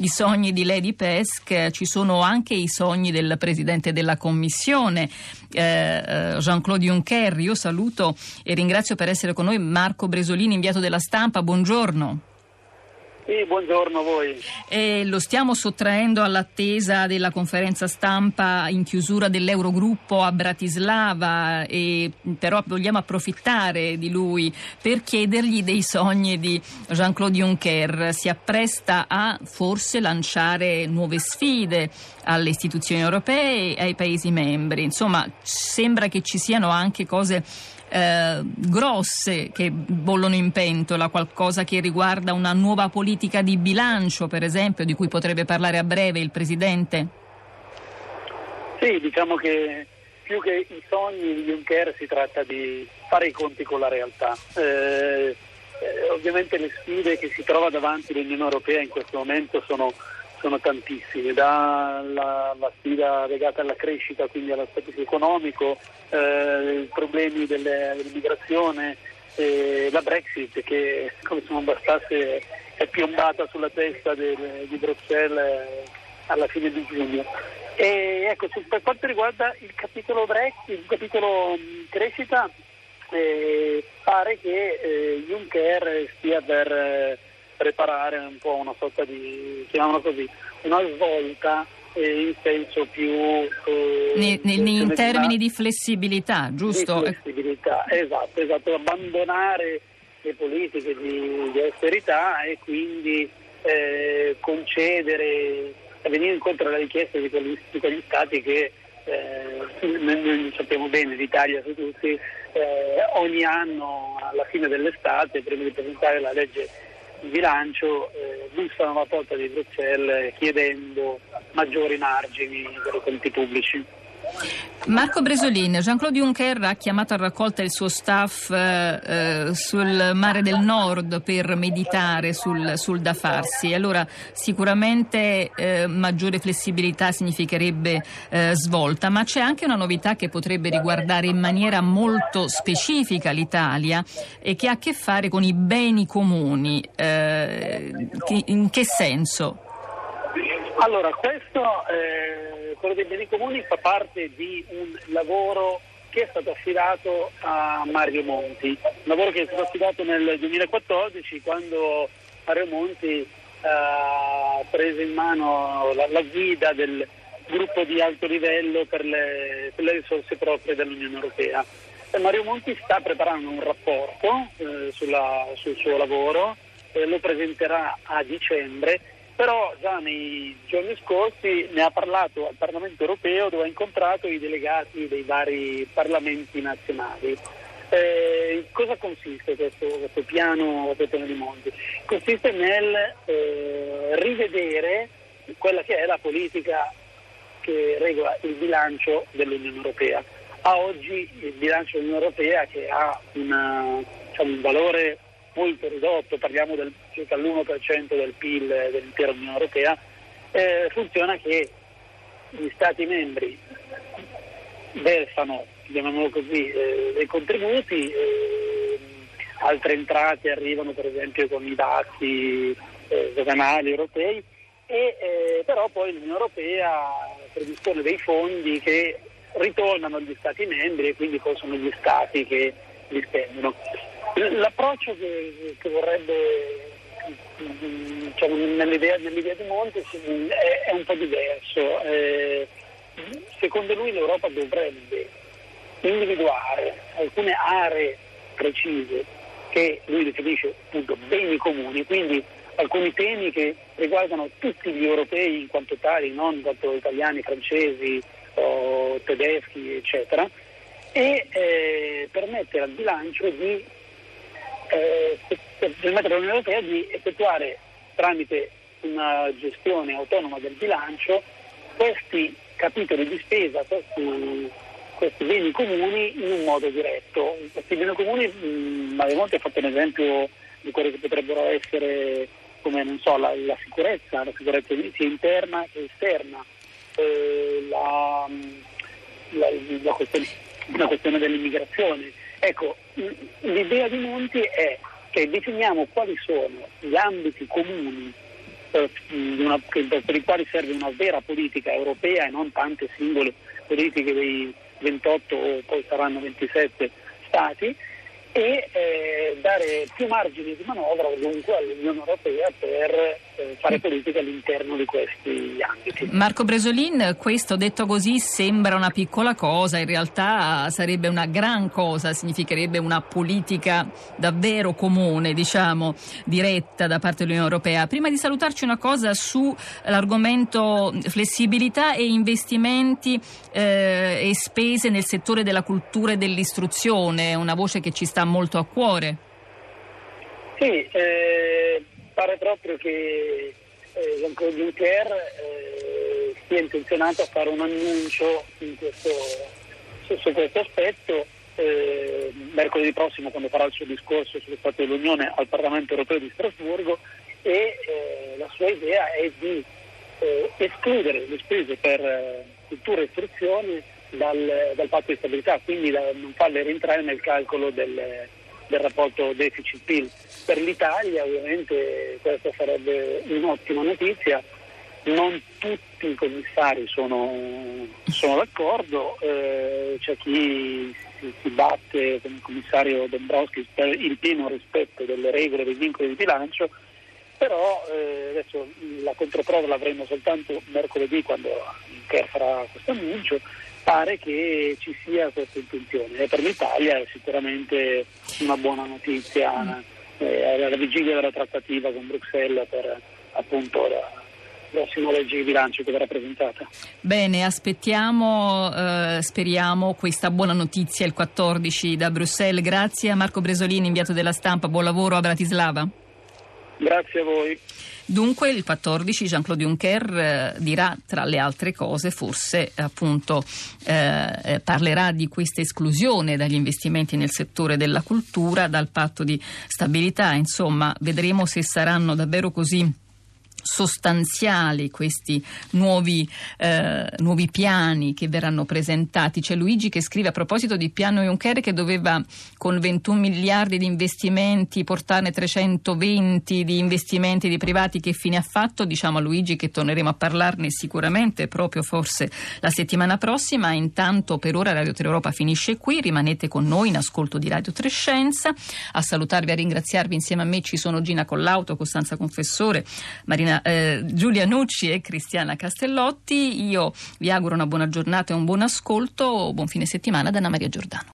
i sogni di Lady Pesk, ci sono anche i sogni del Presidente della Commissione, eh, eh, Jean-Claude Juncker. Io saluto e ringrazio per essere con noi Marco Bresolini, inviato della stampa. Buongiorno. Sì, buongiorno a voi. E lo stiamo sottraendo all'attesa della conferenza stampa in chiusura dell'Eurogruppo a Bratislava, e però vogliamo approfittare di lui per chiedergli dei sogni di Jean-Claude Juncker. Si appresta a forse lanciare nuove sfide alle istituzioni europee e ai Paesi membri. Insomma, sembra che ci siano anche cose eh, grosse che bollono in pentola, qualcosa che riguarda una nuova politica di bilancio, per esempio, di cui potrebbe parlare a breve il Presidente? Sì, diciamo che più che i sogni di Juncker si tratta di fare i conti con la realtà. Eh, eh, ovviamente le sfide che si trova davanti l'Unione Europea in questo momento sono sono tantissime, dalla sfida legata alla crescita, quindi all'aspetto economico, eh, i problemi dell'immigrazione, eh, la Brexit che come se non bastasse è piombata sulla testa del, di Bruxelles eh, alla fine di giugno. E ecco, per quanto riguarda il capitolo Brexit, il capitolo mh, crescita, eh, pare che eh, Juncker stia per eh, preparare un po' una sorta di, chiamiamola così, una svolta eh, in senso più... Eh, ne, ne, in termini di flessibilità, giusto? Di flessibilità, esatto, esatto, abbandonare le politiche di, di austerità e quindi eh, concedere, venire incontro alle richieste di quegli, di quegli stati che eh, noi, sappiamo bene, l'Italia su tutti, eh, ogni anno alla fine dell'estate, prima di presentare la legge bilancio eh, bussano alla porta di Bruxelles chiedendo maggiori margini per i conti pubblici. Marco Bresolin, Jean-Claude Juncker ha chiamato a raccolta il suo staff eh, eh, sul mare del nord per meditare sul, sul da farsi. Allora sicuramente eh, maggiore flessibilità significherebbe eh, svolta, ma c'è anche una novità che potrebbe riguardare in maniera molto specifica l'Italia e che ha a che fare con i beni comuni. Eh, in che senso? Allora, questo, eh, quello dei beni comuni fa parte di un lavoro che è stato affidato a Mario Monti, un lavoro che è stato affidato nel 2014 quando Mario Monti ha preso in mano la, la, guida del gruppo di alto livello per le, per le risorse proprie dell'Unione Europea. E Mario Monti sta preparando un rapporto eh, sulla, sul suo lavoro, eh, lo presenterà a dicembre però già nei giorni scorsi ne ha parlato al Parlamento europeo dove ha incontrato i delegati dei vari parlamenti nazionali. Eh, cosa consiste questo, questo piano, piano di Monti? Consiste nel eh, rivedere quella che è la politica che regola il bilancio dell'Unione Europea. A oggi il bilancio dell'Unione Europea che ha una, diciamo, un valore molto ridotto, parliamo del circa l'1% del PIL dell'intera Unione Europea, eh, funziona che gli Stati membri versano, chiamiamolo così, eh, dei contributi, eh, altre entrate arrivano per esempio con i dazi eh, doganali europei, e, eh, però poi l'Unione Europea predispone dei fondi che ritornano agli Stati membri e quindi poi sono gli Stati che li spendono. L'approccio che, che vorrebbe diciamo, nell'idea, nell'idea, di Monti è, è, un po' diverso. Eh, secondo lui l'Europa dovrebbe individuare alcune aree precise che lui definisce appunto beni comuni, quindi alcuni temi che riguardano tutti gli europei in quanto tali, non in italiani, francesi o tedeschi, eccetera, e eh, permettere al bilancio di eh, permettere all'Unione Europea di effettuare tramite una gestione autonoma del bilancio questi capitoli di spesa, questi, questi beni comuni in un modo diretto. Questi beni comuni, mh, Mario Monti ha fatto un esempio di quelli che potrebbero essere come so, la, la, sicurezza, la sicurezza sia interna che esterna, eh, la, la, questione, la questione dell'immigrazione Ecco, l'idea di Monti è che definiamo quali sono gli ambiti comuni per, una, per i quali serve una vera politica europea e non tante singole politiche dei 28 o poi saranno 27 stati e eh, dare più margini di manovra dunque all'Unione Europea per eh, fare politica all'interno di questi ambiti. Marco Bresolin, questo detto così sembra una piccola cosa, in realtà sarebbe una gran cosa, significherebbe una politica davvero comune, diciamo, diretta da parte dell'Unione Europea. Prima di salutarci una cosa sull'argomento flessibilità e investimenti eh, e spese nel settore della cultura e dell'istruzione, una voce che ci sta sta molto a cuore. Sì, eh, pare proprio che eh, Jean-Claude Juncker eh, sia intenzionato a fare un annuncio questo, su, su, questo aspetto. Eh, mercoledì prossimo quando farà il suo discorso sullo Stato dell'Unione al Parlamento europeo di Strasburgo e eh, la sua idea è di eh, escludere le spese per cultura e istruzione dal, dal patto di stabilità, quindi da non farle rientrare nel calcolo del, del rapporto deficit-PIL. Per l'Italia ovviamente questa sarebbe un'ottima notizia, non tutti i commissari sono, sono d'accordo, eh, c'è chi si, batte come il commissario Dombrovskis per il pieno rispetto delle regole dei vincoli di bilancio, però eh, adesso la controprova l'avremo soltanto mercoledì quando Inter farà questo annuncio pare che ci sia questa intenzione e per l'Italia è sicuramente una buona notizia eh, alla vigilia della trattativa con Bruxelles per appunto la prossima legge di bilancio che verrà presentata. Bene, aspettiamo, eh, speriamo questa buona notizia il 14 da Bruxelles. Grazie a Marco Bresolini, inviato della stampa. Buon lavoro a Bratislava. Grazie a voi. Dunque il 14 Jean-Claude Juncker eh, dirà tra le altre cose, forse appunto eh, eh, parlerà di questa esclusione dagli investimenti nel settore della cultura dal patto di stabilità, insomma vedremo se saranno davvero così sostanziali questi nuovi, eh, nuovi, piani che verranno presentati. C'è Luigi che scrive a proposito di piano Juncker che doveva con 21 miliardi di investimenti portarne 320 di investimenti di privati che fine ha fatto. Diciamo a Luigi che torneremo a parlarne sicuramente proprio forse la settimana prossima. Intanto per ora Radio 3 Europa finisce qui, rimanete con noi in ascolto di Radio 3 Scienza. A salutarvi a ringraziarvi insieme a me ci sono Gina Collauto, Costanza Confessore, Marina eh, Giulia Nucci e Cristiana Castellotti. Io vi auguro una buona giornata e un buon ascolto. Buon fine settimana da Anna Maria Giordano.